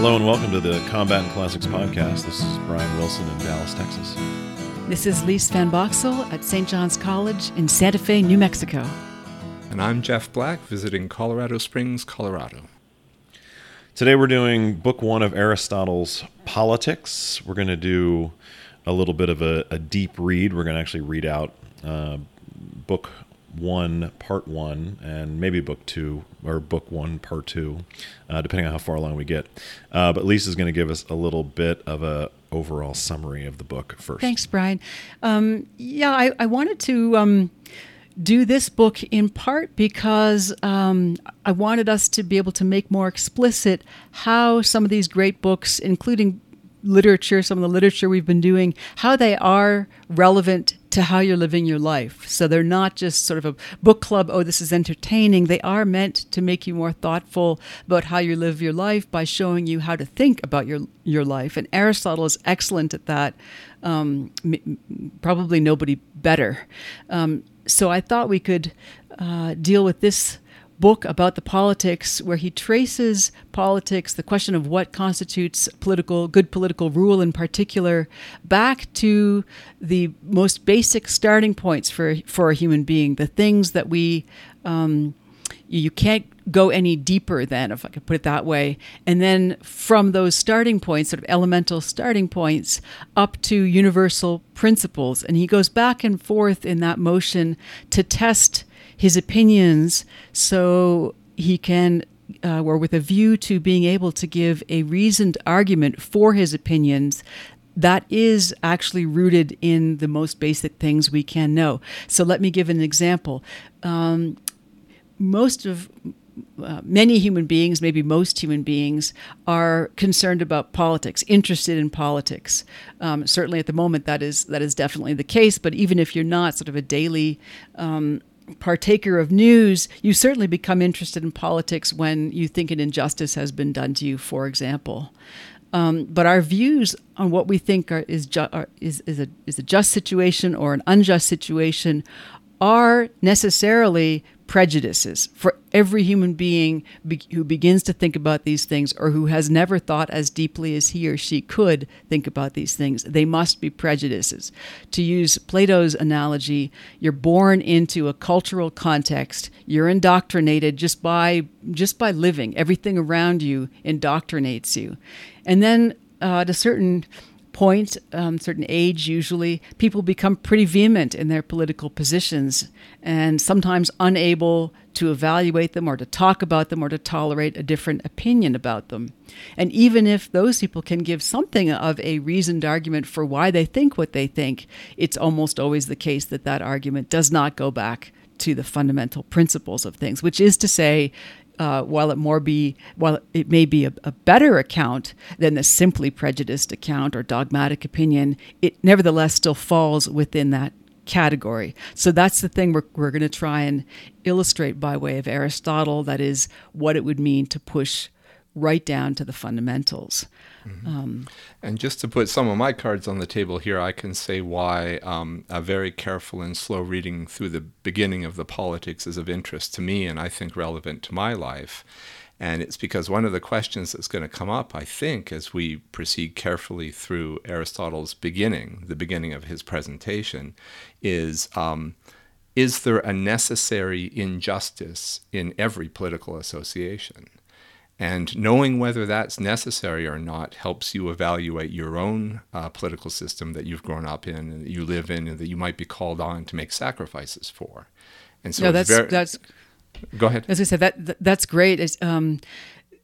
Hello and welcome to the Combat and Classics podcast. This is Brian Wilson in Dallas, Texas. This is Lise Van Boxel at St. John's College in Santa Fe, New Mexico. And I'm Jeff Black, visiting Colorado Springs, Colorado. Today we're doing book one of Aristotle's Politics. We're going to do a little bit of a, a deep read. We're going to actually read out uh, book one, part one, and maybe book two or book one, part two, uh, depending on how far along we get. Uh, but Lisa's going to give us a little bit of a overall summary of the book first. Thanks, Brian. Um, yeah, I, I, wanted to. Um, do this book in part because um, I wanted us to be able to make more explicit how some of these great books, including literature, some of the literature we've been doing, how they are relevant to how you're living your life. So they're not just sort of a book club, oh, this is entertaining. They are meant to make you more thoughtful about how you live your life by showing you how to think about your, your life. And Aristotle is excellent at that. Um, probably nobody better. Um, so I thought we could uh, deal with this book about the politics where he traces politics, the question of what constitutes political good political rule in particular, back to the most basic starting points for for a human being, the things that we um, you can't go any deeper than, if I could put it that way. And then from those starting points, sort of elemental starting points, up to universal principles. And he goes back and forth in that motion to test his opinions so he can uh, or with a view to being able to give a reasoned argument for his opinions that is actually rooted in the most basic things we can know. So let me give an example. Um, most of uh, many human beings, maybe most human beings, are concerned about politics, interested in politics. Um, certainly, at the moment, that is that is definitely the case. But even if you're not sort of a daily um, partaker of news, you certainly become interested in politics when you think an injustice has been done to you, for example. Um, but our views on what we think are, is, ju- are, is, is, a, is a just situation or an unjust situation are necessarily prejudices for every human being be- who begins to think about these things or who has never thought as deeply as he or she could think about these things. They must be prejudices. To use Plato's analogy, you're born into a cultural context. You're indoctrinated just by just by living. Everything around you indoctrinates you, and then uh, at a certain point, um, certain age usually, people become pretty vehement in their political positions and sometimes unable to evaluate them or to talk about them or to tolerate a different opinion about them. And even if those people can give something of a reasoned argument for why they think what they think, it's almost always the case that that argument does not go back to the fundamental principles of things, which is to say, uh, while it more be while it may be a, a, better account than the simply prejudiced account or dogmatic opinion, it nevertheless still falls within that category. So that's the thing we're, we're going to try and illustrate by way of Aristotle. That is what it would mean to push right down to the fundamentals. Mm-hmm. Um, and just to put some of my cards on the table here, I can say why um, a very careful and slow reading through the beginning of the politics is of interest to me and I think relevant to my life. And it's because one of the questions that's going to come up, I think, as we proceed carefully through Aristotle's beginning, the beginning of his presentation, is um, Is there a necessary injustice in every political association? And knowing whether that's necessary or not helps you evaluate your own uh, political system that you've grown up in and that you live in and that you might be called on to make sacrifices for. And so no, that's, very, that's, go ahead. As I said, that, that's great. It's, um,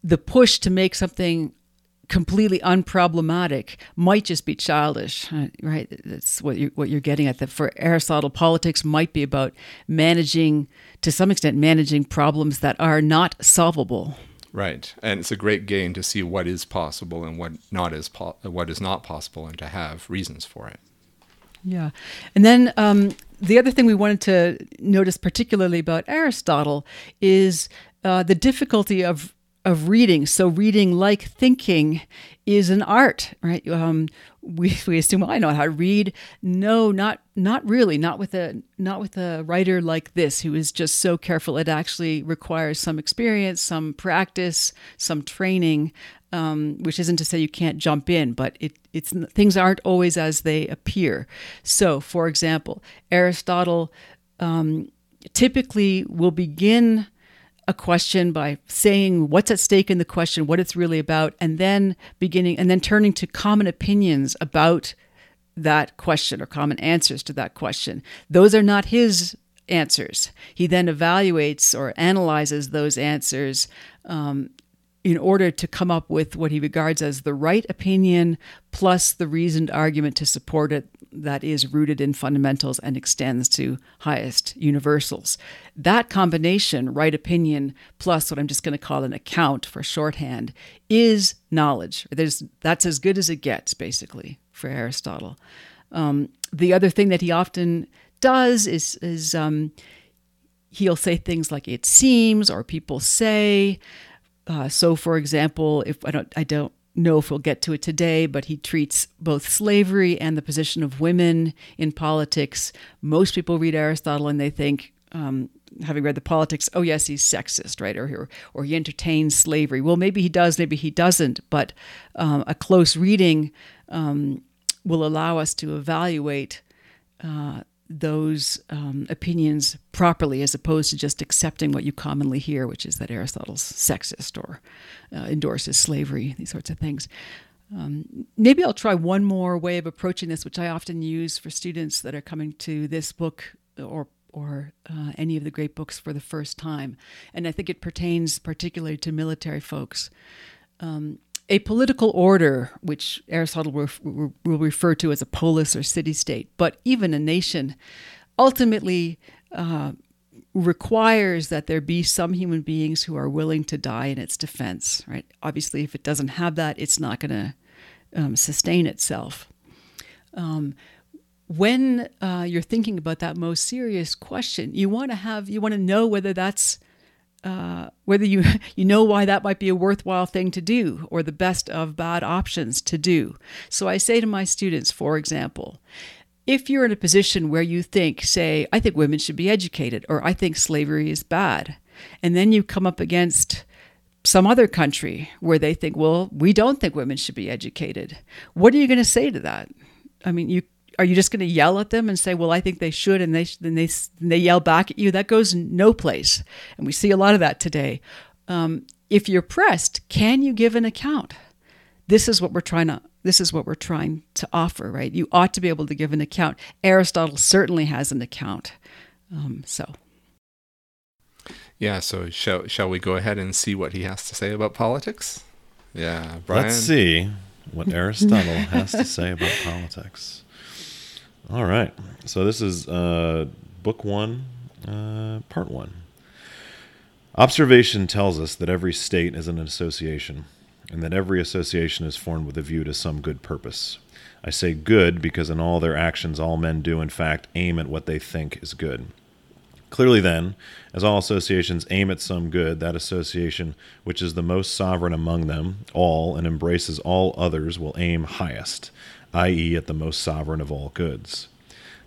the push to make something completely unproblematic might just be childish, uh, right? That's what you what you're getting at. That for Aristotle, politics might be about managing, to some extent, managing problems that are not solvable. Right, and it's a great gain to see what is possible and what not is po- what is not possible, and to have reasons for it. Yeah, and then um, the other thing we wanted to notice particularly about Aristotle is uh, the difficulty of of reading. So reading, like thinking, is an art, right? Um, we, we assume well, I know how to read. No, not not really. Not with a not with a writer like this who is just so careful. It actually requires some experience, some practice, some training. um, which isn't to say you can't jump in, but it, it's things aren't always as they appear. So, for example, Aristotle um, typically will begin a question by saying what's at stake in the question, what it's really about, and then beginning and then turning to common opinions about that question or common answers to that question. Those are not his answers. He then evaluates or analyzes those answers um, in order to come up with what he regards as the right opinion plus the reasoned argument to support it that is rooted in fundamentals and extends to highest universals. That combination, right opinion plus what I'm just going to call an account for shorthand, is knowledge. There's, that's as good as it gets, basically, for Aristotle. Um, the other thing that he often does is, is um, he'll say things like it seems or people say. Uh, so, for example, if I don't, I don't know if we'll get to it today, but he treats both slavery and the position of women in politics. Most people read Aristotle and they think, um, having read the politics, oh yes, he's sexist, right? Or or he entertains slavery. Well, maybe he does, maybe he doesn't. But um, a close reading um, will allow us to evaluate uh, those um, opinions properly as opposed to just accepting what you commonly hear, which is that Aristotle's sexist or uh, endorses slavery, these sorts of things. Um, maybe I'll try one more way of approaching this, which I often use for students that are coming to this book or or uh, any of the great books for the first time, and I think it pertains particularly to military folks. Um, a political order, which Aristotle will, refer to as a polis or city state, but even a nation, ultimately uh, requires that there be some human beings who are willing to die in its defense. Right? Obviously, if it doesn't have that, it's not going to um, sustain itself. Um, when uh, you're thinking about that most serious question, you want to have you want to know whether that's uh, whether you you know why that might be a worthwhile thing to do or the best of bad options to do. So I say to my students, for example, if you're in a position where you think, say, I think women should be educated, or I think slavery is bad, and then you come up against some other country where they think, well, we don't think women should be educated. What are you going to say to that? I mean, you are you just going to yell at them and say, "Well, I think they should," and they then they they yell back at you? That goes no place, and we see a lot of that today. Um, if you're pressed, can you give an account? This is what we're trying to. This is what we're trying to offer, right? You ought to be able to give an account. Aristotle certainly has an account. Um, so. Yeah, so shall shall we go ahead and see what he has to say about politics? Yeah, Brian. Let's see what Aristotle has to say about politics. All right. So this is uh, book one, uh, part one. Observation tells us that every state is an association, and that every association is formed with a view to some good purpose. I say good because in all their actions, all men do, in fact, aim at what they think is good. Clearly, then, as all associations aim at some good, that association which is the most sovereign among them all and embraces all others will aim highest i.e., at the most sovereign of all goods.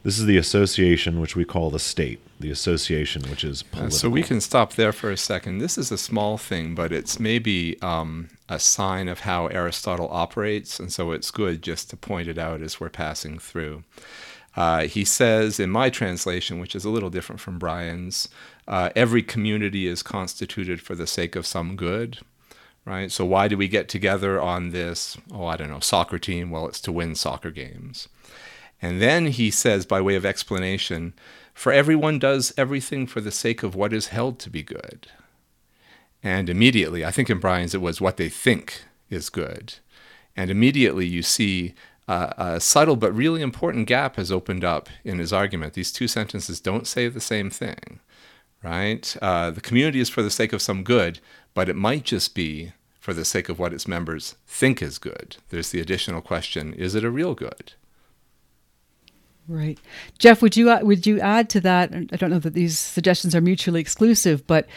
This is the association which we call the state, the association which is political. Uh, so we can stop there for a second. This is a small thing, but it's maybe um, a sign of how Aristotle operates, and so it's good just to point it out as we're passing through. Uh, he says in my translation, which is a little different from Brian's, uh, every community is constituted for the sake of some good right? So why do we get together on this, oh, I don't know, soccer team? Well, it's to win soccer games. And then he says, by way of explanation, for everyone does everything for the sake of what is held to be good. And immediately, I think in Brian's it was what they think is good. And immediately you see uh, a subtle but really important gap has opened up in his argument. These two sentences don't say the same thing, right? Uh, the community is for the sake of some good, but it might just be for the sake of what its members think is good. There's the additional question is it a real good? Right, Jeff. Would you uh, would you add to that? I don't know that these suggestions are mutually exclusive, but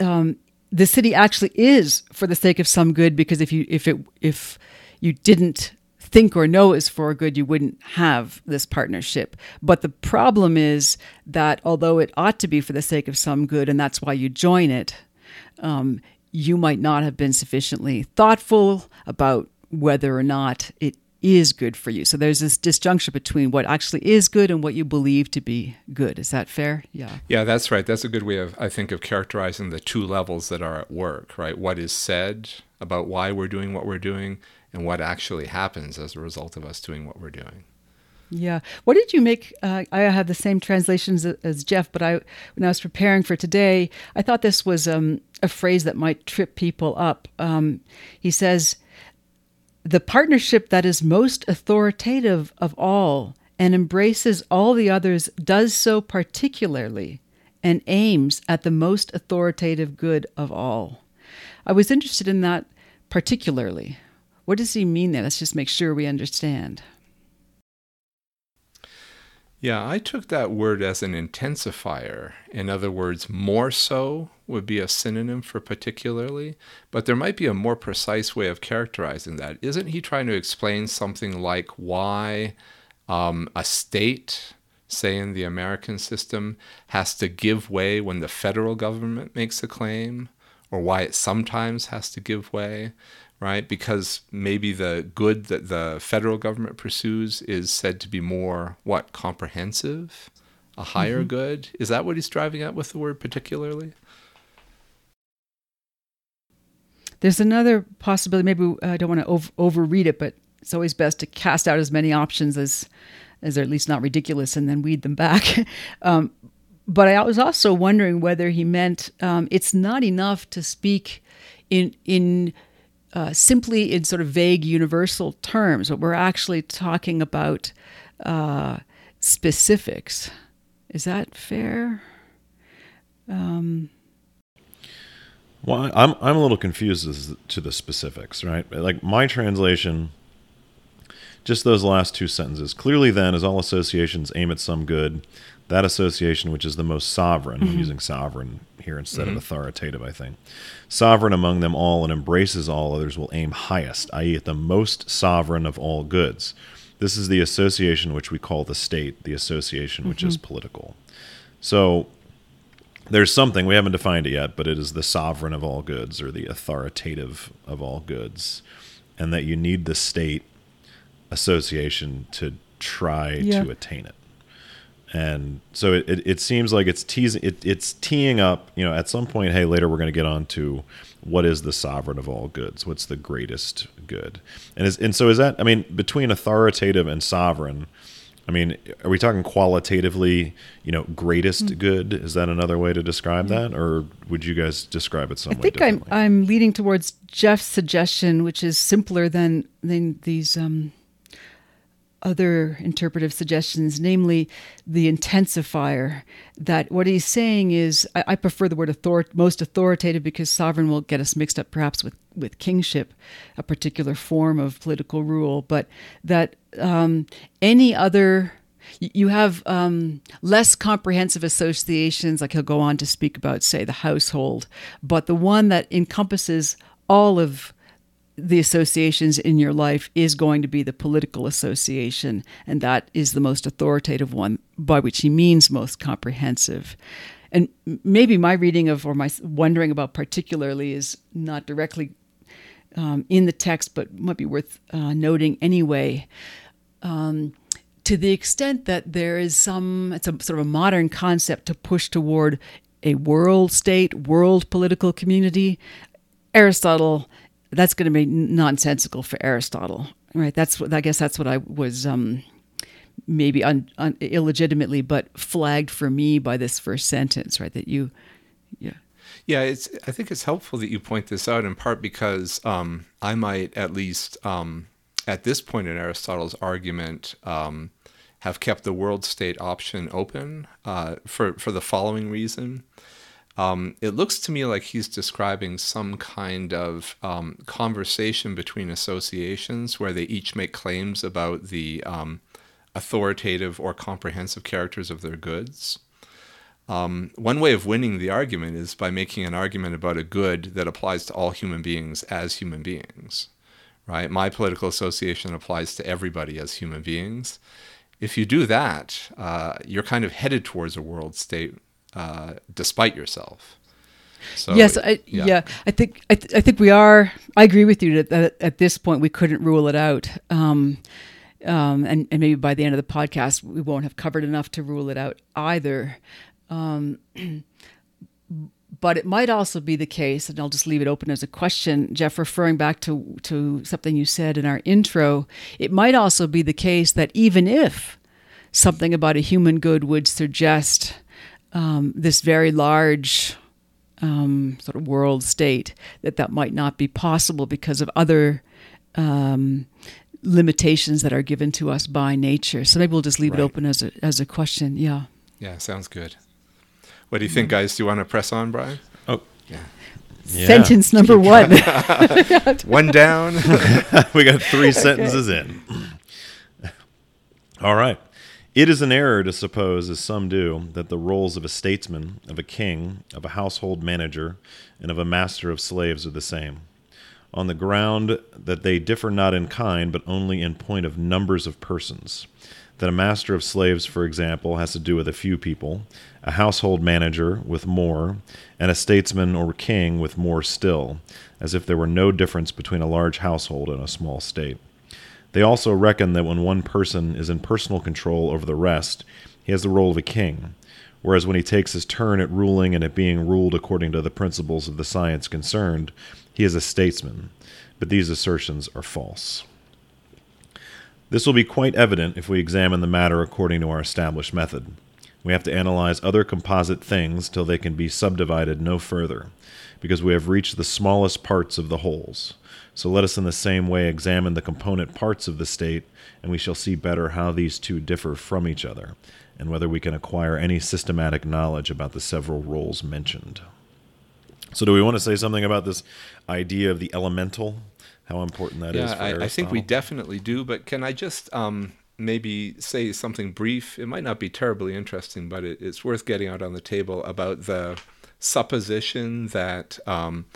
um, the city actually is for the sake of some good because if you if it if you didn't think or know is for good, you wouldn't have this partnership. But the problem is that although it ought to be for the sake of some good, and that's why you join it, um, you might not have been sufficiently thoughtful about whether or not it is good for you. So there's this disjunction between what actually is good and what you believe to be good. Is that fair? Yeah. Yeah, that's right. That's a good way of I think of characterizing the two levels that are at work, right? What is said about why we're doing what we're doing and what actually happens as a result of us doing what we're doing. Yeah. What did you make? Uh, I had the same translations as Jeff, but I, when I was preparing for today, I thought this was um, a phrase that might trip people up. Um, he says, "The partnership that is most authoritative of all and embraces all the others does so particularly, and aims at the most authoritative good of all." I was interested in that particularly. What does he mean there? Let's just make sure we understand. Yeah, I took that word as an intensifier. In other words, more so would be a synonym for particularly, but there might be a more precise way of characterizing that. Isn't he trying to explain something like why um, a state, say in the American system, has to give way when the federal government makes a claim, or why it sometimes has to give way? Right? Because maybe the good that the federal government pursues is said to be more, what, comprehensive? A higher mm-hmm. good? Is that what he's driving at with the word particularly? There's another possibility. Maybe uh, I don't want to over- overread it, but it's always best to cast out as many options as, as they're at least not ridiculous, and then weed them back. um, but I was also wondering whether he meant um, it's not enough to speak in in uh, simply in sort of vague universal terms, but we're actually talking about uh, specifics. Is that fair? Um, well, I'm I'm a little confused as to the specifics, right? Like my translation, just those last two sentences. Clearly, then, as all associations aim at some good, that association which is the most sovereign, mm-hmm. I'm using sovereign here instead mm-hmm. of authoritative, I think. Sovereign among them all and embraces all others will aim highest, i.e., at the most sovereign of all goods. This is the association which we call the state, the association which mm-hmm. is political. So there's something, we haven't defined it yet, but it is the sovereign of all goods or the authoritative of all goods. And that you need the state association to try yeah. to attain it and so it, it, it, seems like it's teasing it, it's teeing up you know at some point hey later we're going to get on to what is the sovereign of all goods what's the greatest good and is and so is that i mean between authoritative and sovereign i mean are we talking qualitatively you know greatest mm. good is that another way to describe mm. that or would you guys describe it some I think I'm, I'm leading towards jeff's suggestion which is simpler than than these um other interpretive suggestions, namely the intensifier. That what he's saying is, I, I prefer the word author- most authoritative because sovereign will get us mixed up perhaps with, with kingship, a particular form of political rule, but that um, any other you have um, less comprehensive associations, like he'll go on to speak about, say, the household, but the one that encompasses all of the associations in your life is going to be the political association, and that is the most authoritative one, by which he means most comprehensive. And maybe my reading of, or my wondering about particularly, is not directly um, in the text, but might be worth uh, noting anyway. Um, to the extent that there is some, it's a sort of a modern concept to push toward a world state, world political community. Aristotle that's going to be nonsensical for Aristotle, right? That's what I guess that's what I was um, maybe un, un, illegitimately, but flagged for me by this first sentence, right? That you, yeah. Yeah, it's. I think it's helpful that you point this out in part because um, I might at least um, at this point in Aristotle's argument um, have kept the world state option open uh, for for the following reason. Um, it looks to me like he's describing some kind of um, conversation between associations where they each make claims about the um, authoritative or comprehensive characters of their goods. Um, one way of winning the argument is by making an argument about a good that applies to all human beings as human beings. Right? My political association applies to everybody as human beings. If you do that, uh, you're kind of headed towards a world state uh, despite yourself. So, yes, I, yeah. I think I, th- I think we are. I agree with you that, that at this point we couldn't rule it out. Um, um, and, and maybe by the end of the podcast we won't have covered enough to rule it out either. Um, but it might also be the case, and I'll just leave it open as a question, Jeff, referring back to, to something you said in our intro, it might also be the case that even if something about a human good would suggest um, this very large um, sort of world state, that that might not be possible because of other um, limitations that are given to us by nature. So maybe we'll just leave right. it open as a, as a question. Yeah. Yeah, sounds good. What do you think, guys? Do you want to press on, Brian? Oh, yeah. yeah. Sentence number one. one down. we got three sentences okay. in. All right. It is an error to suppose, as some do, that the roles of a statesman, of a king, of a household manager, and of a master of slaves are the same, on the ground that they differ not in kind, but only in point of numbers of persons that a master of slaves, for example, has to do with a few people, a household manager with more, and a statesman or king with more still, as if there were no difference between a large household and a small state. They also reckon that when one person is in personal control over the rest, he has the role of a king, whereas when he takes his turn at ruling and at being ruled according to the principles of the science concerned, he is a statesman. But these assertions are false. This will be quite evident if we examine the matter according to our established method. We have to analyze other composite things till they can be subdivided no further, because we have reached the smallest parts of the wholes. So let us in the same way examine the component parts of the state, and we shall see better how these two differ from each other, and whether we can acquire any systematic knowledge about the several roles mentioned. So, do we want to say something about this idea of the elemental how important that yeah, is. I, I, think we definitely do. But can I just um, maybe say something brief? It might not be terribly interesting, but it, it's worth getting out on the table about the supposition that um,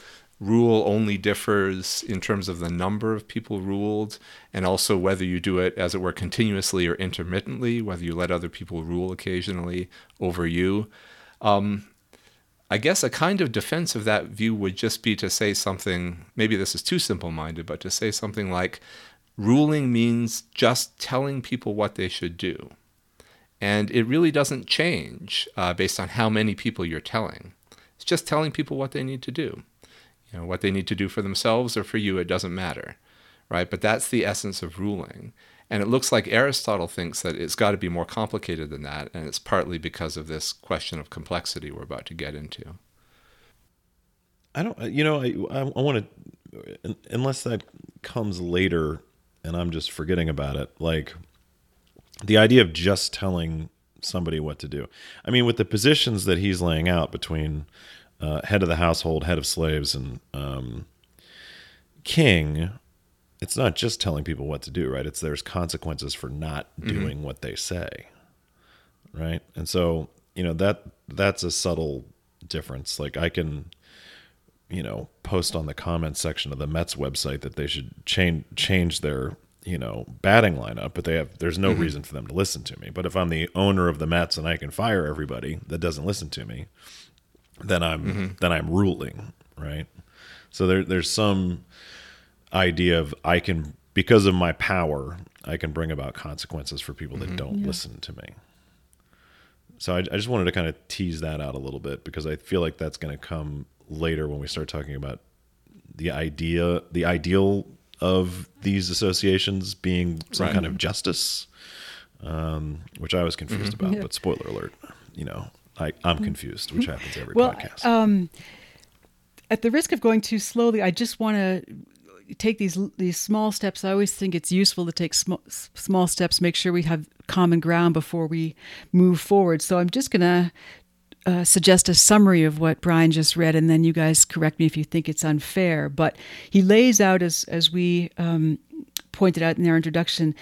rule only differs in terms of the number of people ruled, and also whether you do it, as it were, continuously or intermittently, whether you let other people rule occasionally over you. Um, I guess a kind of defense of that view would just be to say something, maybe this is too simple minded, but to say something like ruling means just telling people what they should do. And it really doesn't change uh, based on how many people you're telling. It's just telling people what they need to do. You know, what they need to do for themselves or for you, it doesn't matter. Right? But that's the essence of ruling. And it looks like Aristotle thinks that it's got to be more complicated than that, and it's partly because of this question of complexity we're about to get into. I don't, you know, I, I, I want to, unless that comes later and I'm just forgetting about it, like the idea of just telling somebody what to do. I mean, with the positions that he's laying out between uh, head of the household, head of slaves, and um, king, it's not just telling people what to do, right? It's there's consequences for not mm-hmm. doing mm-hmm. what they say, right? And so you know that that's a subtle difference. Like I can, you know, post on the comments section of the Mets website that they should change change their you know batting lineup, but they have there's no mm-hmm. reason for them to listen to me. But if I'm the owner of the Mets and I can fire everybody that doesn't listen to me, then I'm mm-hmm. then I'm ruling, right? So there there's some idea of I can because of my power, I can bring about consequences for people mm-hmm. that don't yeah. listen to me. So I, I just wanted to kind of tease that out a little bit because I feel like that's going to come later when we start talking about the idea, the ideal of these associations being some right. kind of justice, um, which I was confused mm-hmm. about. Yeah. But spoiler alert, you know, I, I'm mm-hmm. confused, which happens every well, podcast. Um, at the risk of going too slowly, I just want to take these these small steps. I always think it's useful to take small small steps, make sure we have common ground before we move forward. So I'm just going to uh, suggest a summary of what Brian just read, and then you guys correct me if you think it's unfair. But he lays out, as as we um, pointed out in our introduction,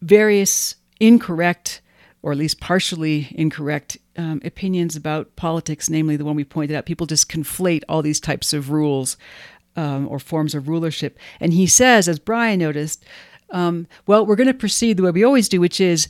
various incorrect or at least partially incorrect um, opinions about politics, namely the one we pointed out. People just conflate all these types of rules um, or forms of rulership. And he says, as Brian noticed, um, well, we're going to proceed the way we always do, which is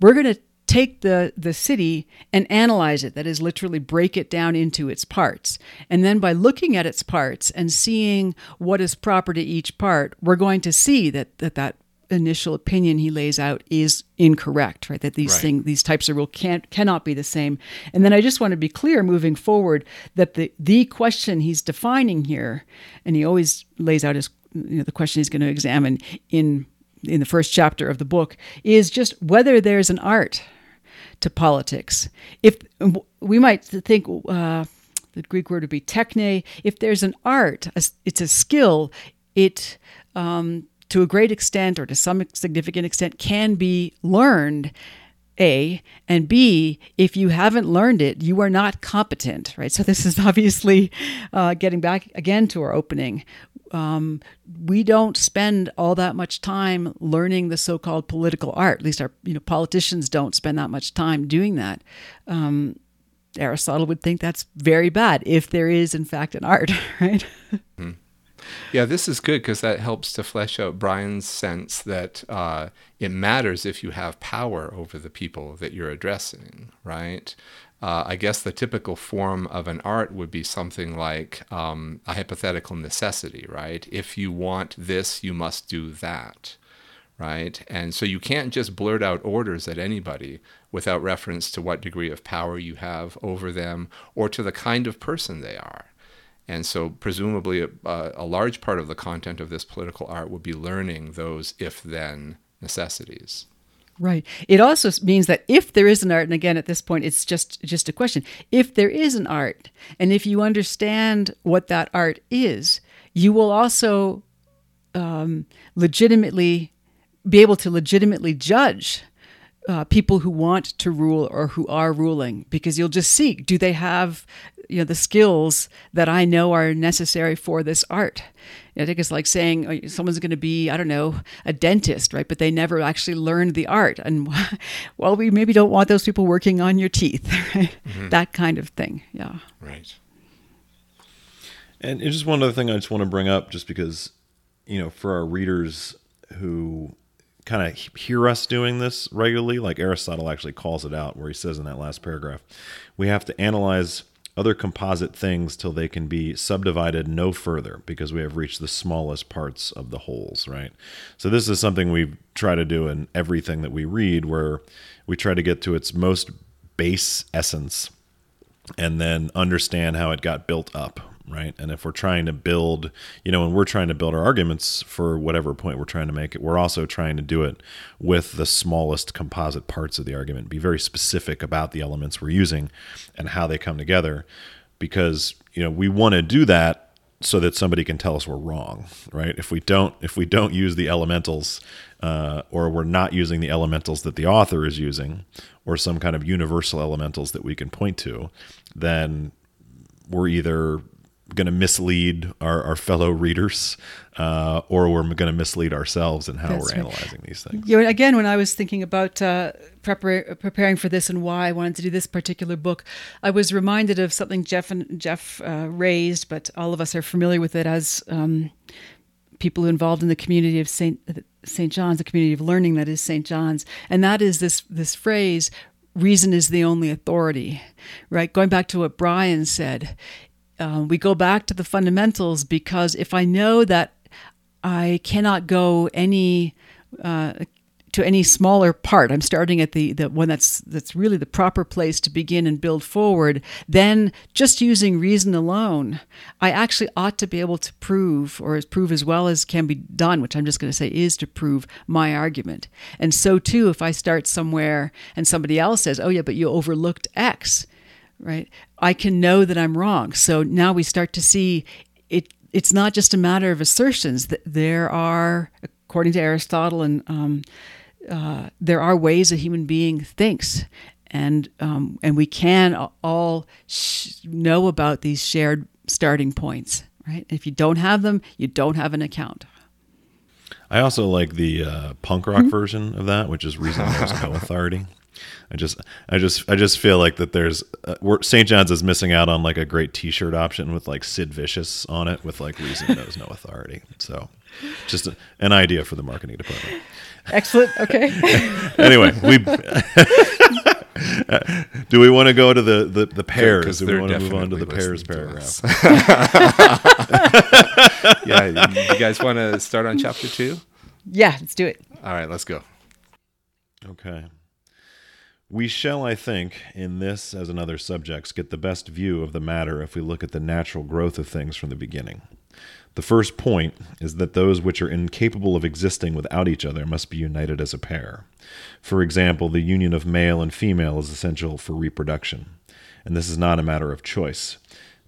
we're going to take the, the city and analyze it. That is, literally break it down into its parts. And then by looking at its parts and seeing what is proper to each part, we're going to see that that, that initial opinion he lays out is incorrect, right? That these Right. things, these types of rule can't cannot be the same. And then I just want to be clear moving forward that the the question he's defining here, and he always lays out his you know the question he's going to examine in in the first chapter of the book is just whether there's an art to politics. If we might think uh, the Greek word would be techne, if there's an art, a- it's a skill. It um, to a great extent or to some significant extent can be learned. A and B, if you haven't learned it, you are not competent, right? So this is obviously uh, getting back again to our opening. Um, we don't spend all that much time learning the so-called political art. At least our, you know, politicians don't spend that much time doing that. Um, Aristotle would think that's very bad if there is, in fact, an art, right? Yeah, this is good because that helps to flesh out Brian's sense that uh, it matters if you have power over the people that you're addressing, right? Uh, I guess the typical form of an art would be something like um, a hypothetical necessity, right? If you want this, you must do that, right? And so you can't just blurt out orders at anybody without reference to what degree of power you have over them or to the kind of person they are. And so, presumably, a, a large part of the content of this political art would be learning those if then necessities. Right. It also means that if there is an art, and again at this point it's just just a question, if there is an art, and if you understand what that art is, you will also um, legitimately be able to legitimately judge uh, people who want to rule or who are ruling, because you'll just see do they have you know the skills that I know are necessary for this art. I think it's like saying uh, someone's going to be, I don't know, a dentist, right? But they never actually learned the art. And well, we maybe don't want those people working on your teeth, right? That kind of thing. Yeah. Right. And it's just one other thing I just want to bring up, just because, you know, for our readers who kind of hear us doing this regularly, like Aristotle actually calls it out, where he says in that last paragraph, we have to analyze other composite things till they can be subdivided no further because we have reached the smallest parts of the wholes, right? So this is something we try to do in everything that we read, where we try to get to its most base essence and then understand how it got built up right? And if we're trying to build you know when we're trying to build our arguments for whatever point we're trying to make it we're also trying to do it with the smallest composite parts of the argument. Be very specific about the elements we're using and how they come together because you know we want to do that so that somebody can tell us we're wrong right? If we don't if we don't use the elementals uh, or we're not using the elementals that the author is using or some kind of universal elementals that we can point to then we're either going to mislead our, our fellow readers uh, or we're going to mislead ourselves in how That's we're right. analyzing these things You know, again, when I was thinking about uh, prepar- preparing for this and why I wanted to do this particular book, I was reminded of something Jeff and Jeff uh, raised, but all of us are familiar with it as um, people involved in the community of Saint Saint John's, the community of learning that is Saint John's, and that is this this phrase: "Reason is the only authority." Right, going back to what Brian said, um, we go back to the fundamentals because if I know that I cannot go any uh, to any smaller part. I'm starting at the, the one that's that's really the proper place to begin and build forward. Then just using reason alone, I actually ought to be able to prove or prove as well as can be done, which I'm just going to say is to prove my argument. And so too, if I start somewhere and somebody else says, "Oh yeah, but you overlooked X," right? I can know that I'm wrong. So now we start to see it. It's not just a matter of assertions. That there are, according to Aristotle, and um, uh, there are ways a human being thinks, and um, and we can all sh- know about these shared starting points. Right? If you don't have them, you don't have an account. I also like the uh, punk rock version of that, which is reason there's no authority. I just, I just, I just feel like that there's uh, St. John's is missing out on like a great T-shirt option with like Sid Vicious on it with like "Reason knows no authority." So, just a, an idea for the marketing department. Excellent. Okay. Anyway, we do we want to go to the the, the pairs? 'cause Do we want to move on to the definitely pairs listening paragraph? yeah, you guys want to start on chapter two? yeah, let's do it. All right, let's go. Okay. We shall, I think, in this as in other subjects, get the best view of the matter if we look at the natural growth of things from the beginning. The first point is that those which are incapable of existing without each other must be united as a pair. For example, the union of male and female is essential for reproduction, and this is not a matter of choice,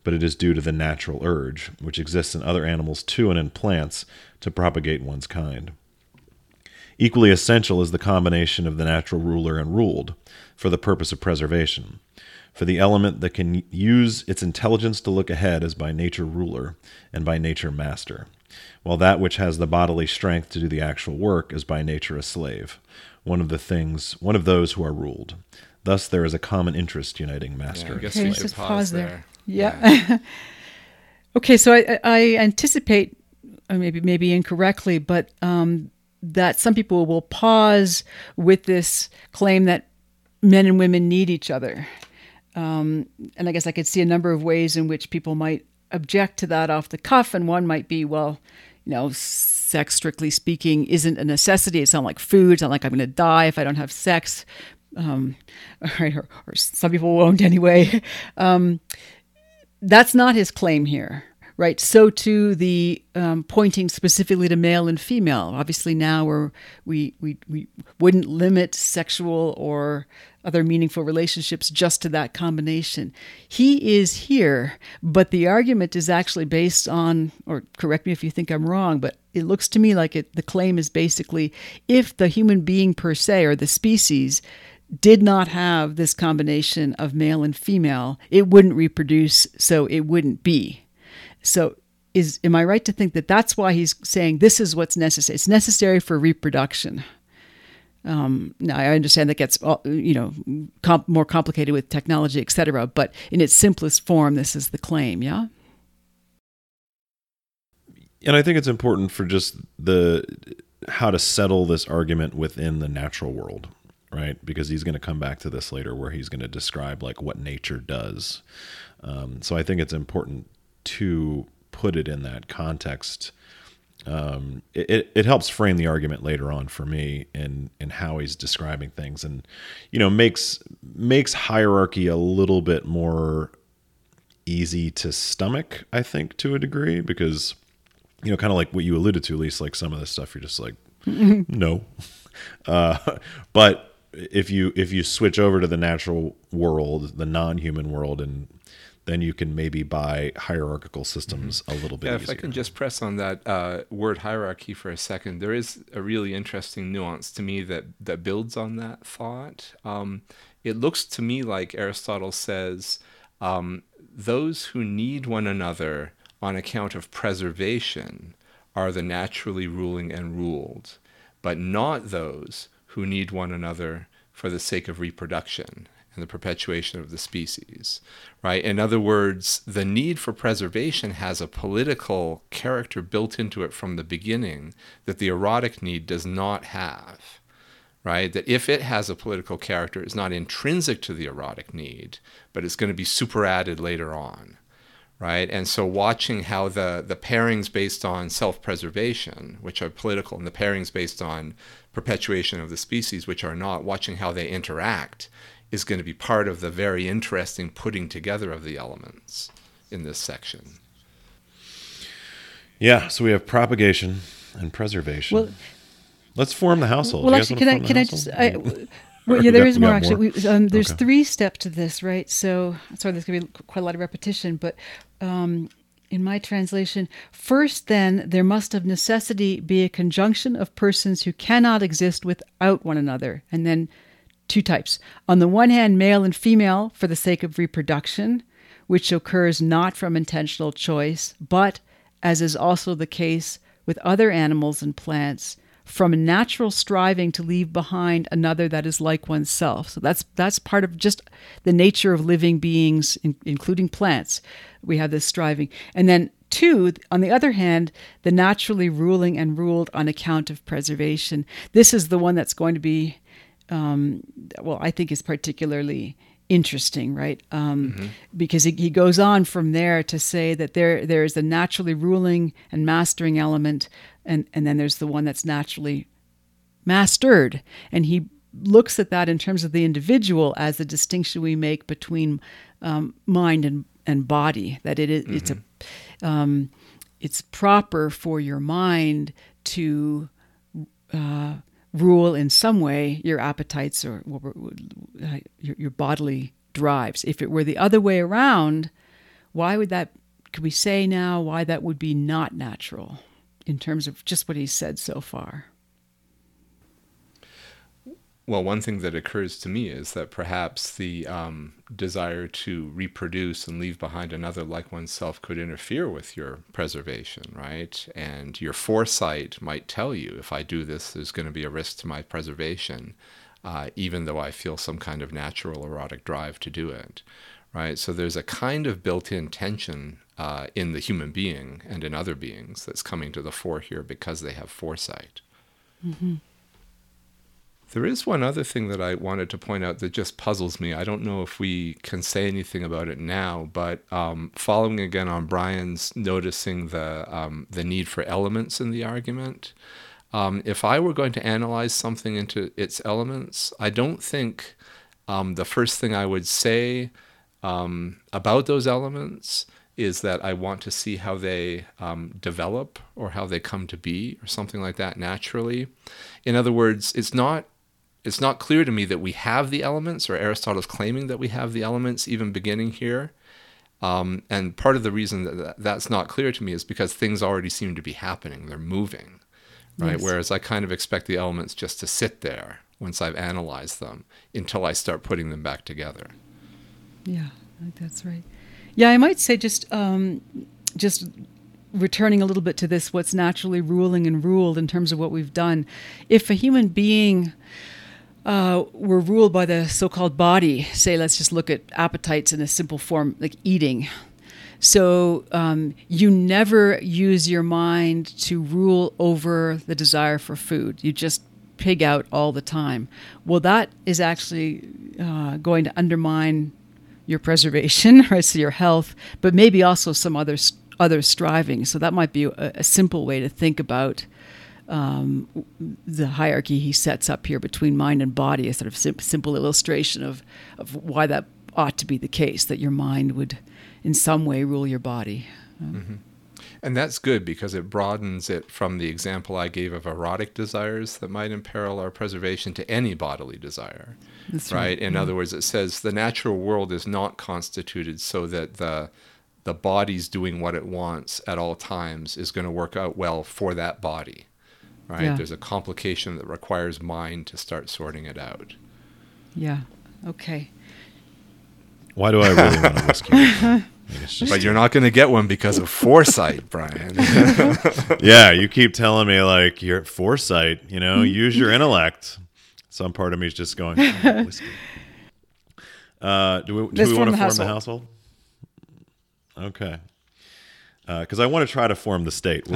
but it is due to the natural urge, which exists in other animals too and in plants, to propagate one's kind. Equally essential is the combination of the natural ruler and ruled for the purpose of preservation. For the element that can use its intelligence to look ahead is by nature ruler and by nature master, while that which has the bodily strength to do the actual work is by nature a slave, one of the things, one of those who are ruled. Thus, there is a common interest uniting master. Yeah, I guess Okay, we should just pause, pause there. there. Yeah. okay, so I, I anticipate, or maybe maybe incorrectly, but um, that some people will pause with this claim that men and women need each other, um, and I guess I could see a number of ways in which people might object to that off the cuff, and one might be, well, you know, sex, strictly speaking, isn't a necessity. It's not like food. It's not like I'm going to die if I don't have sex. Um, right, or, or some people won't anyway. Um, that's not his claim here, right? So to the um, pointing specifically to male and female. Obviously, now we're, we we we wouldn't limit sexual or other meaningful relationships just to that combination. He is here, but the argument is actually based on, or correct me if you think I'm wrong, but it looks to me like it, the claim is basically if the human being per se or the species did not have this combination of male and female, it wouldn't reproduce, so it wouldn't be. So, is am I right to think that that's why he's saying this is what's necessary? It's necessary for reproduction. Um, now, I understand that gets you know com- more complicated with technology, et cetera. But in its simplest form, this is the claim. Yeah. and I think it's important for just the how to settle this argument within the natural world, right? Because he's going to come back to this later, where he's going to describe like what nature does. Um, so I think it's important to put it in that context. Um, it, it, helps frame the argument later on for me in in how he's describing things, and you know makes makes hierarchy a little bit more easy to stomach. I think to a degree because you know, kind of like what you alluded to, at least like some of this stuff, you're just like, no. Uh, but if you if you switch over to the natural world, the non-human world, and then you can maybe buy hierarchical systems a little bit Yeah, if. I can just press on that uh, word hierarchy for a second, there is a really interesting nuance to me that that builds on that thought. Um, it looks to me like Aristotle says um, those who need one another on account of preservation are the naturally ruling and ruled, but not those who need one another for the sake of reproduction and the perpetuation of the species, right? In other words, the need for preservation has a political character built into it from the beginning that the erotic need does not have, right? That if it has a political character, it's not intrinsic to the erotic need, but it's going to be superadded later on, right? And so watching how the, the pairings based on self-preservation, which are political, and the pairings based on perpetuation of the species, which are not, watching how they interact is going to be part of the very interesting putting together of the elements in this section. yeah, so we have propagation and preservation. Well- Let's form the household. Well, actually, can I form the can I just? household? I, well, yeah, there got- is we more actually. more? We, um, there's Okay. three steps to this, right? So, sorry, there's going to be quite a lot of repetition, but um, in my translation, first, then there must of necessity be a conjunction of persons who cannot exist without one another, and then two types. On the one hand, male and female for the sake of reproduction, which occurs not from intentional choice, but as is also the case with other animals and plants, from a natural striving to leave behind another that is like oneself. So that's that's part of just the nature of living beings, in, including plants. We have this striving, and then two, on the other hand, the naturally ruling and ruled on account of preservation. This is the one that's going to be, um, well, I think is particularly interesting, right? Um, mm-hmm. Because he, he, goes on from there to say that there there is a naturally ruling and mastering element, and and then there's the one that's naturally mastered, and he looks at that in terms of the individual as the distinction we make between um, mind and and body. That it is, mm-hmm. it's a mm-hmm. um, it's proper for your mind to uh, rule in some way your appetites or uh, your, your bodily drives. If it were the other way around, why would that? Could we say now why that would be not natural in terms of just what he said so far? Well, one thing that occurs to me is that perhaps the um, desire to reproduce and leave behind another like oneself could interfere with your preservation, right? And your foresight might tell you if I do this, there's going to be a risk to my preservation, uh, even though I feel some kind of natural erotic drive to do it, right? So there's a kind of built in tension uh, in the human being and in other beings that's coming to the fore here because they have foresight. Mm-hmm. There is one other thing that I wanted to point out that just puzzles me. I don't know if we can say anything about it now, but um, following again on Brian's noticing the um, the need for elements in the argument, um, if I were going to analyze something into its elements, I don't think um, the first thing I would say um, about those elements is that I want to see how they um, develop or how they come to be or something like that naturally. In other words, it's not it's not clear to me that we have the elements, or Aristotle's claiming that we have the elements, even beginning here. Um, and part of the reason that that's not clear to me is because things already seem to be happening; they're moving, right? Yes. Whereas I kind of expect the elements just to sit there once I've analyzed them until I start putting them back together. Yeah, that's right. Yeah, I might say just um, just returning a little bit to this, what's naturally ruling and ruled in terms of what we've done. If a human being uh, were ruled by the so-called body. Say, let's just look at appetites in a simple form, like eating. So um, you never use your mind to rule over the desire for food. You just pig out all the time. Well, that is actually uh, going to undermine your preservation, right? So your health, but maybe also some other other striving. So that might be a, a simple way to think about um, the hierarchy he sets up here between mind and body, a sort of sim- simple illustration of, of why that ought to be the case, that your mind would in some way rule your body. Um, mm-hmm. And that's good because it broadens it from the example I gave of erotic desires that might imperil our preservation to any bodily desire. Right. right. In other words, it says the natural world is not constituted so that the the body's doing what it wants at all times is going to work out well for that body right? Yeah. There's a complication that requires mind to start sorting it out. Yeah. Okay. Why do I really want a whiskey? but you're not going to get one because of foresight, Brian. yeah, you keep telling me like your foresight. You know, use your intellect. Some part of me is just going. Oh, whiskey. Uh, do we, do we want to form the household? Okay because uh, I want to try to form the state.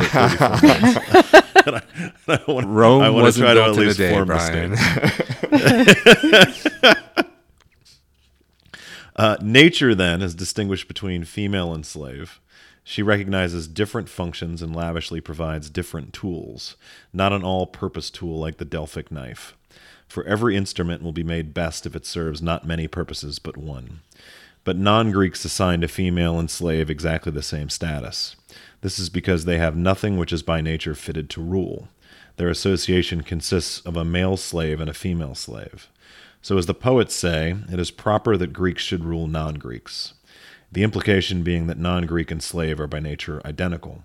I, I want, Rome I want to try built to at least day, form Brian. uh, nature then is distinguished between female and slave. She recognizes different functions and lavishly provides different tools, not an all purpose tool like the Delphic knife. For every instrument will be made best if it serves not many purposes but one but non Greeks assigned to female and slave exactly the same status. This is because they have nothing which is by nature fitted to rule. Their association consists of a male slave and a female slave. So, as the poets say, it is proper that Greeks should rule non Greeks, the implication being that non Greek and slave are by nature identical.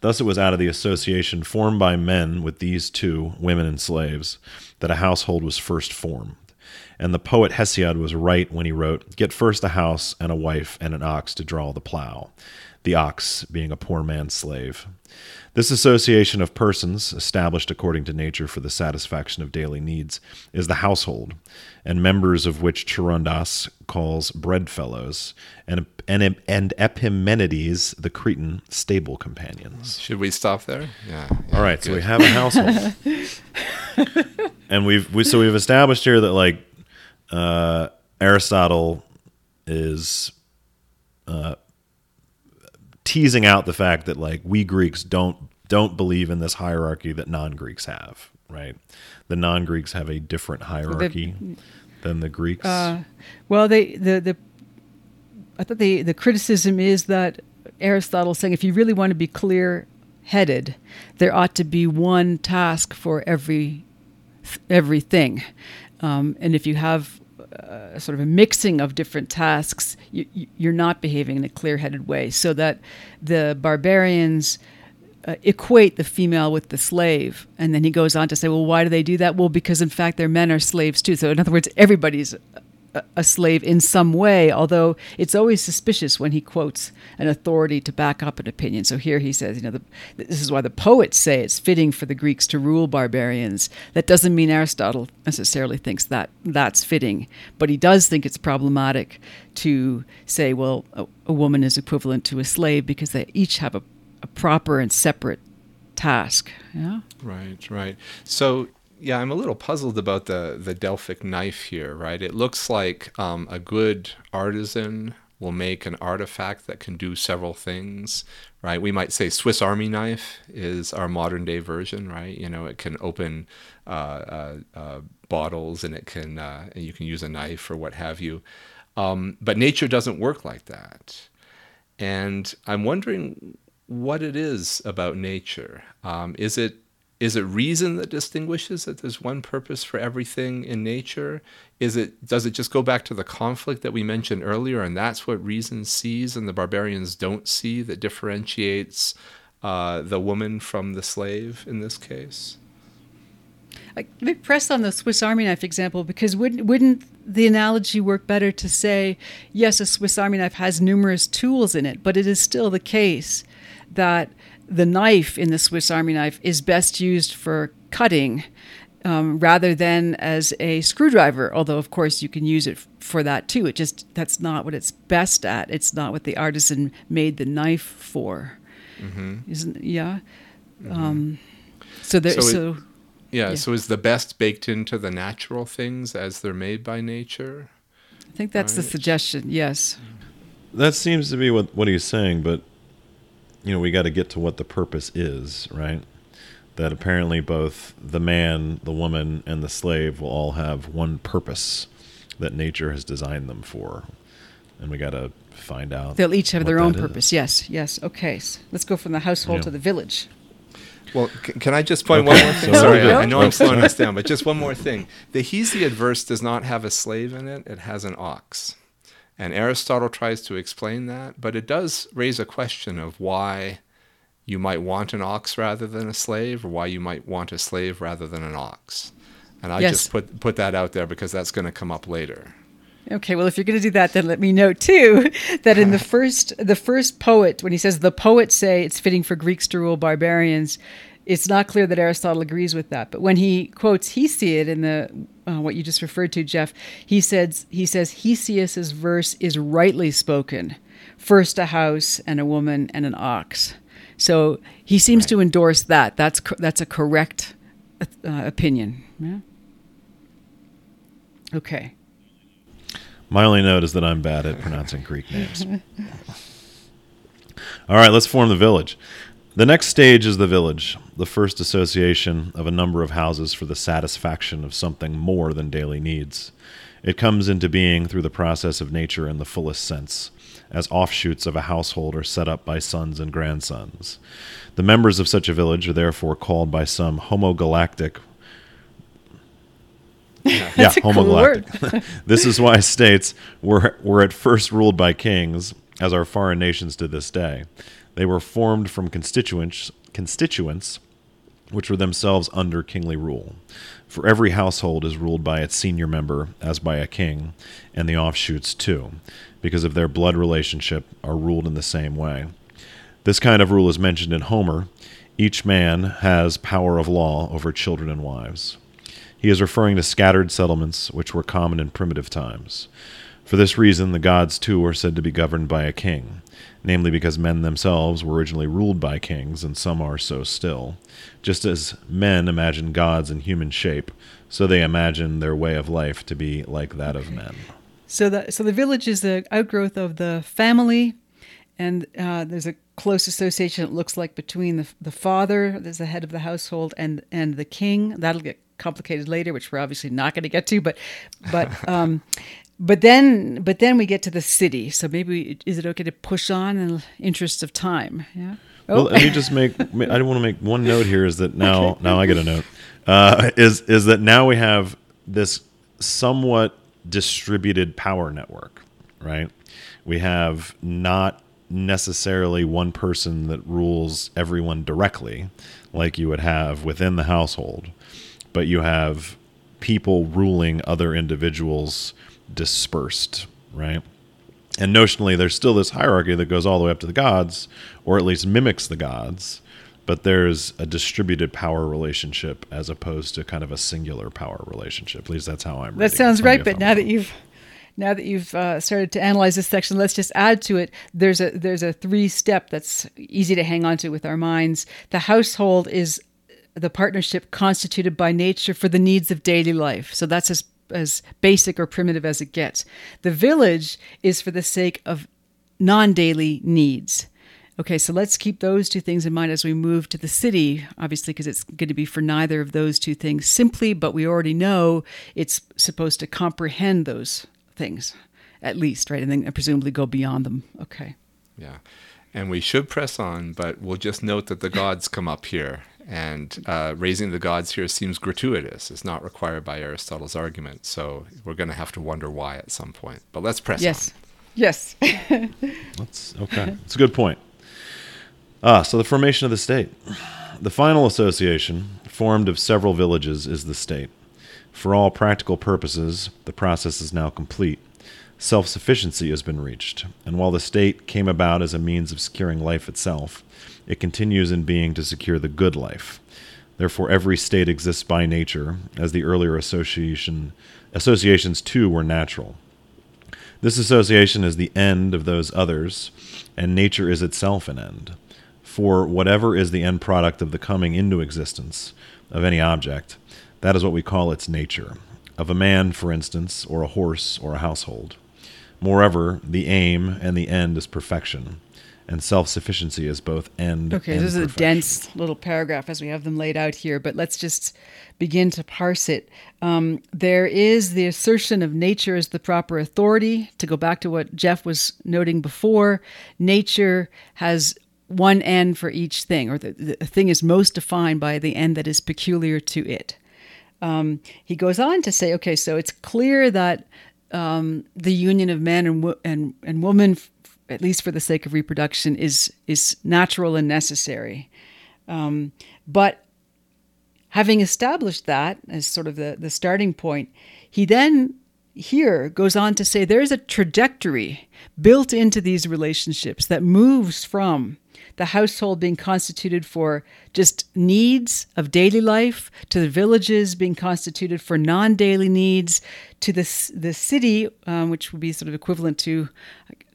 Thus, it was out of the association formed by men with these two, women and slaves, that a household was first formed. And the poet Hesiod was right when he wrote, Get first a house and a wife and an ox to draw the plow. The ox being a poor man's slave. This association of persons, established according to nature for the satisfaction of daily needs, is the household, and members of which Charondas calls breadfellows, and, and, and Epimenides the Cretan stable companions. Should we stop there? Yeah. yeah All right, good. so we have a household, and we've we, so we've established here that like uh, Aristotle is uh, teasing out the fact that like we Greeks don't don't believe in this hierarchy that non-Greeks have, right? The non-Greeks have a different hierarchy the, than the Greeks. Uh, well, they the the I thought the the criticism is that Aristotle saying if you really want to be clear headed, there ought to be one task for every everything. Um, and if you have uh, sort of a mixing of different tasks, you, you're not behaving in a clear-headed way. So that the barbarians uh, equate the female with the slave, and then he goes on to say, well, why do they do that? Well, because in fact their men are slaves too. So in other words, everybody's a slave in some way, although it's always suspicious when he quotes an authority to back up an opinion. So here he says, you know, the, this is why the poets say it's fitting for the Greeks to rule barbarians. That doesn't mean Aristotle necessarily thinks that that's fitting, but he does think it's problematic to say, well, a, a woman is equivalent to a slave because they each have a, a proper and separate task. Yeah. Right, right. So yeah, I'm a little puzzled about the the Delphic knife here. Right, it looks like um, a good artisan will make an artifact that can do several things. Right, we might say Swiss Army knife is our modern day version. Right, you know, it can open uh, uh, uh, bottles and it can uh, and you can use a knife or what have you. Um, but nature doesn't work like that, and I'm wondering what it is about nature. Um, is it is it reason that distinguishes that there's one purpose for everything in nature? Is it does it just go back to the conflict that we mentioned earlier, and that's what reason sees, and the barbarians don't see that differentiates uh, the woman from the slave in this case? I press on the Swiss Army knife example because wouldn't wouldn't the analogy work better to say yes, a Swiss Army knife has numerous tools in it, but it is still the case that the knife in the Swiss Army knife is best used for cutting um, rather than as a screwdriver. Although, of course, you can use it for that too. It just that's not what it's best at. It's not what the artisan made the knife for. Mm-hmm. Isn't yeah? Mm-hmm. Um, so there. So, so it, yeah, yeah. So is the best baked into the natural things as they're made by nature? I think that's right? the suggestion. Yes. That seems to be what what he's saying, but you know, we got to get to what the purpose is, right? That apparently both the man, the woman, and the slave will all have one purpose that nature has designed them for. And we got to find out. They'll each have their own purpose. Is. Yes, yes. Okay. So let's go from the household yeah. to the village. Well, c- can I just point okay. one more thing? So Sorry, I, I know I'm slowing us down, but just one more thing. The Hesiod verse does not have a slave in it, it has an ox. And Aristotle tries to explain that, but it does raise a question of why you might want an ox rather than a slave, or why you might want a slave rather than an ox. And I yes. just put put that out there because that's going to come up later. Okay, well, if you're going to do that, then let me know too that in the first the first poet, when he says the poets say it's fitting for Greeks to rule barbarians, it's not clear that Aristotle agrees with that. But when he quotes Hesiod in the uh, what you just referred to, Jeff, he says he says Hesiod's verse is rightly spoken. First a house and a woman and an ox. So he seems right. to endorse that. That's that's a correct uh, opinion. Yeah. Okay. My only note is that I'm bad at pronouncing Greek names. All right, let's form the village. The next stage is the village, the first association of a number of houses for the satisfaction of something more than daily needs. It comes into being through the process of nature in the fullest sense, as offshoots of a household are set up by sons and grandsons. The members of such a village are therefore called by some homogalactic. Yeah, yeah homogalactic. Cool this is why states were, were at first ruled by kings, as are foreign nations to this day. They were formed from constituents, constituents which were themselves under kingly rule. For every household is ruled by its senior member, as by a king, and the offshoots too, because of their blood relationship, are ruled in the same way. This kind of rule is mentioned in Homer. Each man has power of law over children and wives. He is referring to scattered settlements which were common in primitive times. For this reason, the gods too are said to be governed by a king, namely because men themselves were originally ruled by kings, and some are so still. Just as men imagine gods in human shape, so they imagine their way of life to be like that of men. So the so the village is the outgrowth of the family, and uh, there's a close association. It looks like between the the father, there's the head of the household, and and the king. That'll get complicated later, which we're obviously not going to get to. But but um, but then but then we get to the city. So maybe is it okay to push on in the interest of time? Yeah. Well, let me just make. I want to make one note here. Is that now? Okay. Now I get a note. Uh, is is that now we have this somewhat distributed power network, right? We have not necessarily one person that rules everyone directly, like you would have within the household, but you have people ruling other individuals dispersed, right? And notionally, there's still this hierarchy that goes all the way up to the gods, or at least mimics the gods, but there's a distributed power relationship as opposed to kind of a singular power relationship. At least that's how I'm. That sounds right. But now that you've now that you've uh, started to analyze this section, let's just add to it. There's a there's a three step that's easy to hang on to with our minds. The household is the partnership constituted by nature for the needs of daily life. So that's as as basic or primitive as it gets. The village is for the sake of non daily needs. Okay, so let's keep those two things in mind as we move to the city, obviously, because it's going to be for neither of those two things simply, but we already know it's supposed to comprehend those things, at least, right? And then presumably go beyond them. Okay. Yeah. And we should press on, but we'll just note that the gods come up here and uh, raising the gods here seems gratuitous. It's not required by Aristotle's argument. So we're going to have to wonder why at some point. But let's press yes. on. Yes. That's okay. It's a good point. Ah, so the formation of the state. The final association, formed of several villages, is the state. For all practical purposes, the process is now complete. Self sufficiency has been reached, and while the state came about as a means of securing life itself, it continues in being to secure the good life. Therefore, every state exists by nature, as the earlier association associations too were natural. This association is the end of those others, and nature is itself an end. For whatever is the end product of the coming into existence of any object, that is what we call its nature. Of a man, for instance, or a horse, or a household. Moreover, the aim and the end is perfection and self-sufficiency as both end okay this is a dense little paragraph as we have them laid out here but let's just begin to parse it. Um, there is the assertion of nature as the proper authority. To go back to what jeff was noting before nature has one end for each thing or the, the thing is most defined by the end that is peculiar to it. Um, he goes on to say okay so it's clear that um, the union of man and, wo- and, and woman at least for the sake of reproduction, is is natural and necessary. Um, but having established that as sort of the, the starting point, he then here goes on to say there's a trajectory built into these relationships that moves from the household being constituted for just needs of daily life, to the villages being constituted for non daily needs, to the, the city, um, which would be sort of equivalent to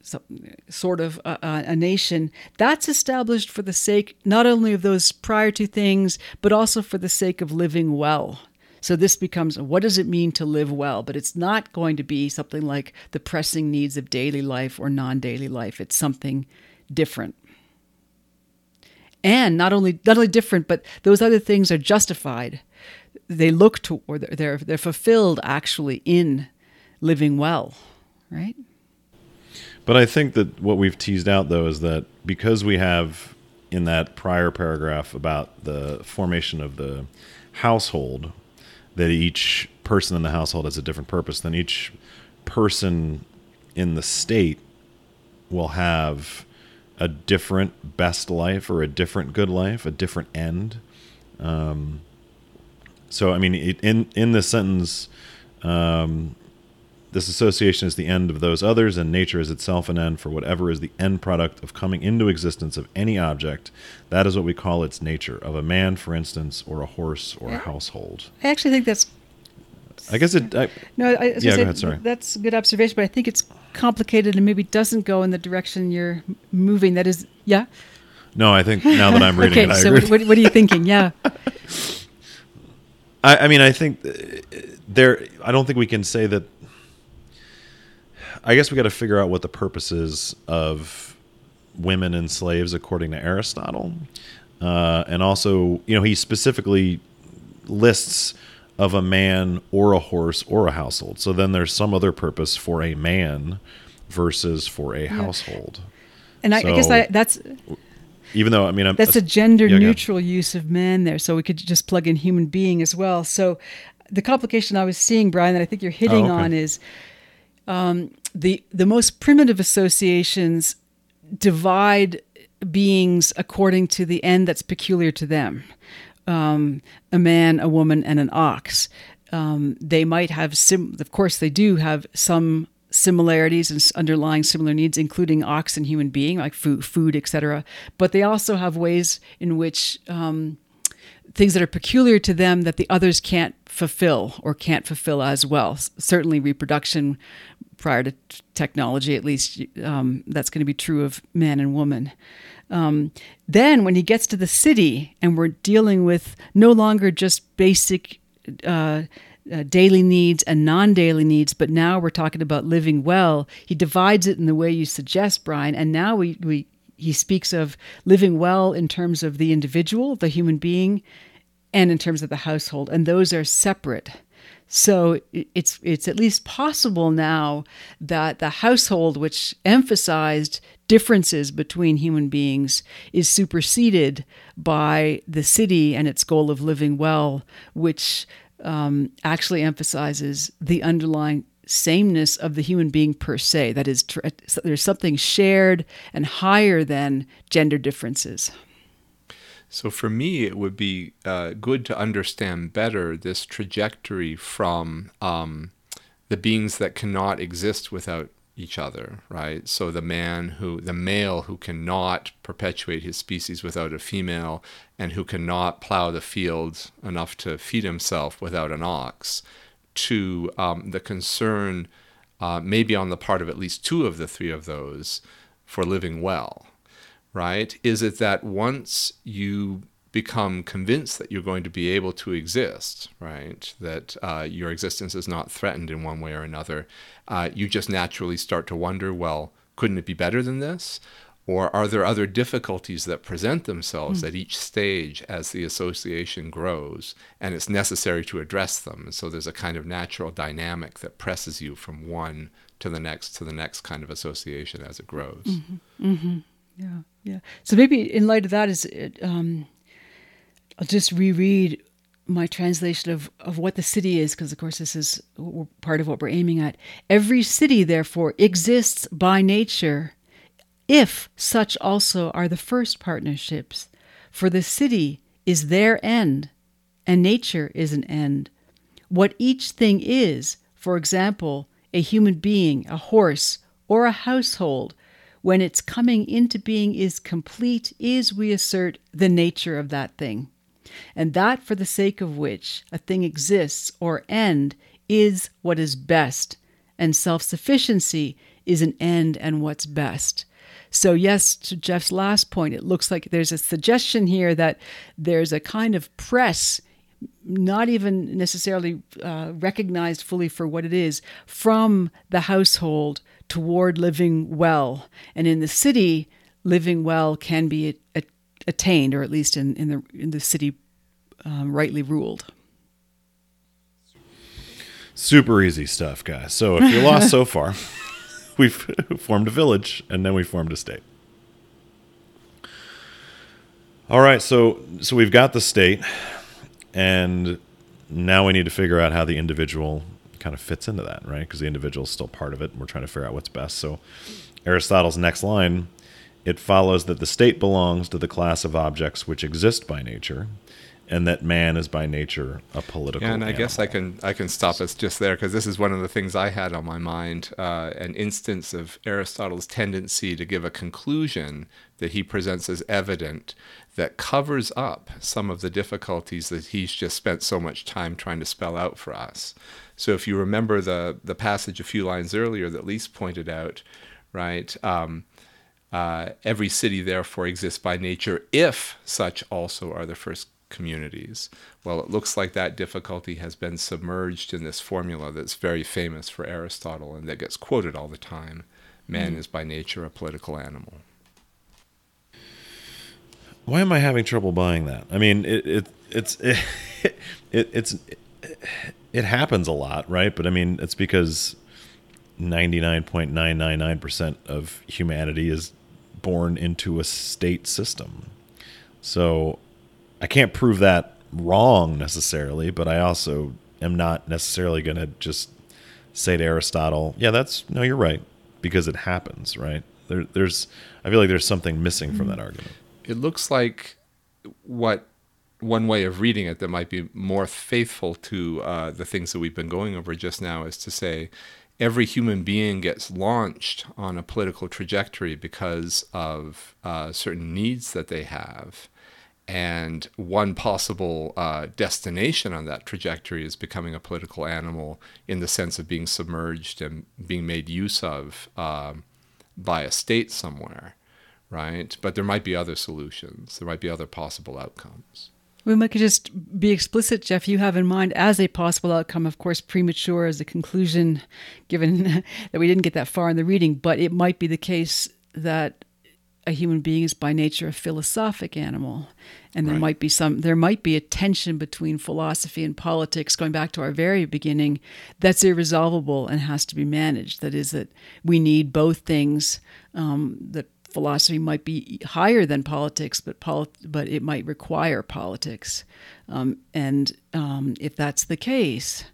so, sort of a, a, nation, that's established for the sake not only of those prior to things, but also for the sake of living well. So this becomes what does it mean to live well? But it's not going to be something like the pressing needs of daily life or non daily life. It's something different. And not only not only different, but those other things are justified. They look to or they're they're fulfilled actually in living well, right? But I think that what we've teased out though is that because we have in that prior paragraph about the formation of the household, that each person in the household has a different purpose, then each person in the state will have a different best life or a different good life, a different end. Um, so, I mean, it, in in this sentence, um, this association is the end of those others, and nature is itself an end for whatever is the end product of coming into existence of any object. That is what we call its nature, of a man, for instance, or a horse, or a household. I actually think that's I guess it. I, no. I, I Yeah, gonna go ahead, sorry. That's a good observation, but I think it's complicated and maybe doesn't go in the direction you're moving. That is, yeah. no, I think now that I'm reading okay, it, I so agree. what, what are you thinking? Yeah. I, I mean, I think uh, there. I don't think we can say that. I guess we got to figure out what the purpose is of women and slaves according to Aristotle, uh, and also, you know, he specifically lists of a man or a horse or a household. So then there's some other purpose for a man versus for a household. And I, I guess I, that's Even though I mean, I'm, that's a gender yeah, neutral use of man there, so we could just plug in human being as well. So the complication I was seeing, Brian, that I think you're hitting Oh, okay. on is um, the the most primitive associations divide beings according to the end that's peculiar to them. Um, a man, a woman, and an ox. Um, they might have sim. Of course, they do have some similarities and underlying similar needs, including ox and human being, like food, food, etc. But they also have ways in which um, things that are peculiar to them that the others can't fulfill or can't fulfill as well. Certainly, reproduction prior to t- technology, at least, um, that's going to be true of man and woman. Um, then, when he gets to the city and we're dealing with no longer just basic uh, uh, daily needs and non daily needs, but now we're talking about living well, he divides it in the way you suggest, Brian. And now we, we he speaks of living well in terms of the individual, the human being, and in terms of the household, and those are separate. So it's it's at least possible now that the household, which emphasized differences between human beings, is superseded by the city and its goal of living well, which um, actually emphasizes the underlying sameness of the human being per se. That is, there's something shared and higher than gender differences. So for me, it would be uh, good to understand better this trajectory from um, the beings that cannot exist without each other, right? So the man who, the male who cannot perpetuate his species without a female, and who cannot plow the fields enough to feed himself without an ox, to um, the concern, uh, maybe on the part of at least two of the three of those, for living well right? Is it that once you become convinced that you're going to be able to exist, right? That uh, your existence is not threatened in one way or another, uh, you just naturally start to wonder, well, couldn't it be better than this? Or are there other difficulties that present themselves at each stage as the association grows and it's necessary to address them? And so there's a kind of natural dynamic that presses you from one to the next to the next kind of association as it grows. Yeah, yeah. So maybe in light of that, is it, um, I'll just reread my translation of, of what the city is, because of course this is part of what we're aiming at. Every city, therefore, exists by nature, if such also are the first partnerships. For the city is their end, and nature is an end. What each thing is, for example, a human being, a horse, or a household, when its coming into being is complete, is, we assert, the nature of that thing. And that for the sake of which a thing exists or end is what is best, and self sufficiency is an end and what's best. So, yes, to Jeff's last point, it looks like there's a suggestion here that there's a kind of press not even necessarily uh, recognized fully for what it is from the household toward living well. And in the city, living well can be attained, or at least in, in the in the city um, rightly ruled. Super easy stuff, guys. So if you're lost so far, we've formed a village and then we formed a state. All right, so so we've got the state, and now we need to figure out how the individual kind of fits into that, right? Because the individual is still part of it, and we're trying to figure out what's best. So Aristotle's next line, it follows that the state belongs to the class of objects which exist by nature, and that man is by nature a political. Yeah, and I guess I can I can stop us just there because this is one of the things I had on my mind. Uh, an instance of Aristotle's tendency to give a conclusion that he presents as evident that covers up some of the difficulties that he's just spent so much time trying to spell out for us. So if you remember the the passage a few lines earlier that Lise pointed out, right? Um, uh, every city therefore exists by nature if such also are the first communities. Well, it looks like that difficulty has been submerged in this formula that's very famous for Aristotle and that gets quoted all the time. Man hmm. is by nature a political animal. Why am I having trouble buying that? I mean, it, it it's it, it it's it happens a lot, right? But I mean, it's because ninety nine point nine nine nine percent of humanity is born into a state system. So I can't prove that wrong necessarily, but I also am not necessarily going to just say to Aristotle, "Yeah, that's no, you're right," because it happens, right? There, there's, I feel like there's something missing from that argument. It looks like what one way of reading it that might be more faithful to uh, the things that we've been going over just now is to say every human being gets launched on a political trajectory because of uh, certain needs that they have. And one possible uh, destination on that trajectory is becoming a political animal in the sense of being submerged and being made use of um, by a state somewhere, right? But there might be other solutions, there might be other possible outcomes. We might just be explicit, Jeff. You have in mind as a possible outcome, of course, premature as a conclusion, given that we didn't get that far in the reading, but it might be the case that a human being is by nature a philosophic animal. And there Right. might be some there might be a tension between philosophy and politics going back to our very beginning that's irresolvable and has to be managed. That is that we need both things um, that philosophy might be higher than politics but poli- but it might require politics. Um, and um, if that's the case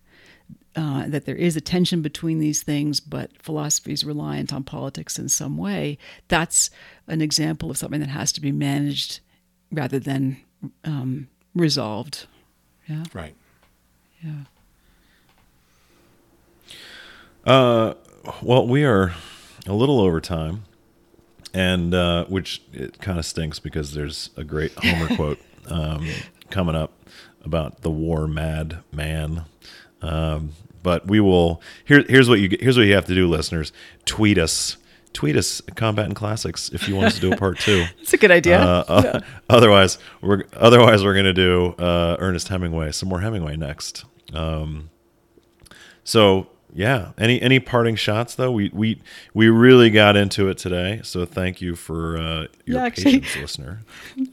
uh, that there is a tension between these things, but philosophy is reliant on politics in some way. That's an example of something that has to be managed rather than um, resolved. Yeah, Right. yeah. Uh, well, we are a little over time, and uh, which it kind of stinks because there's a great Homer quote um, coming up about the war mad man. Um, but we will. Here, here's what you here's what you have to do, listeners. Tweet us. Tweet us Combat and Classics if you want us to do a part two. It's a good idea. Uh, uh, otherwise, we're otherwise we're gonna do uh, Ernest Hemingway, some more Hemingway next. Um, so yeah, any any parting shots though? We we we really got into it today, so thank you for uh, your Yeah, actually- patience, listener.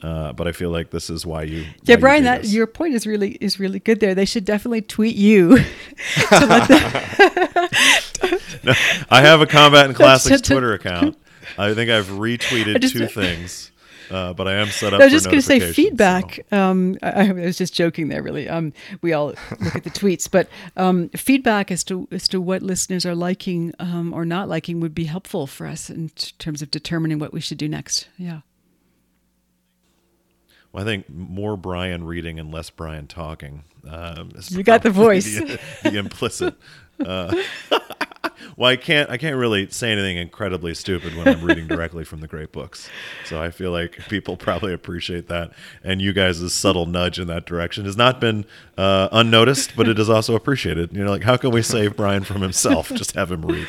Uh, but I feel like this is why you. yeah, you Brian, do that this. your point is really is really good there. They should definitely tweet you let I have a Combat and Classics Twitter account. I think I've retweeted just- two things, uh, but I am set up. I was just going to say notifications, so- feedback. Um, I, I was just joking there. Really, um, we all look at the tweets, but um, feedback as to as to what listeners are liking um, or not liking would be helpful for us in t- terms of determining what we should do next. Yeah. Well, I think more Brian reading and less Brian talking. Um, You got the voice. The, the implicit. Uh, well, I can't. I can't really say anything incredibly stupid when I'm reading directly from the great books. So I feel like people probably appreciate that, and you guys' subtle nudge in that direction has not been uh, unnoticed, but it is also appreciated. You know, like how can we save Brian from himself? Just have him read.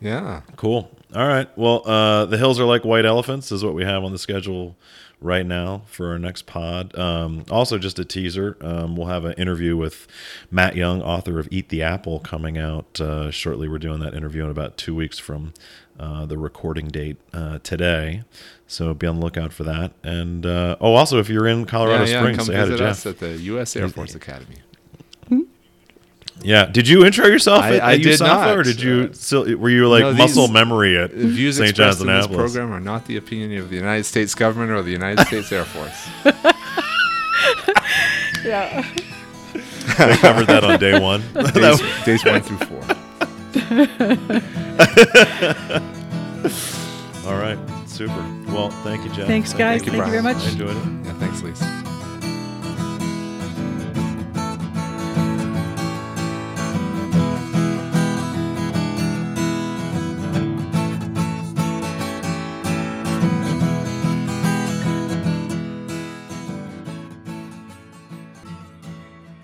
Yeah. Cool. All right. Well, uh, the hills are like white elephants is what we have on the schedule right now for our next pod. Um, also, just a teaser. Um, we'll have an interview with Matt Young, author of Eat the Apple, coming out uh, shortly. We're doing that interview in about two weeks from uh, the recording date uh, today. So be on the lookout for that. And uh, oh, also, if you're in Colorado yeah, yeah. Springs, Come say visit Jeff. us at the U.S. Air Force Academy. Yeah. Did you intro yourself I- at, I at did USAFA, not. or did you Uh, still were you like no, muscle memory at The views St. expressed John's in this program are not the opinion of the United States government or the United States Air Force. Yeah. They covered that on day one. days, days one through four. All right, super. Well, thank you, Jeff. Thanks, guys. you, Thank you very much. I enjoyed it. Yeah, thanks, Lisa.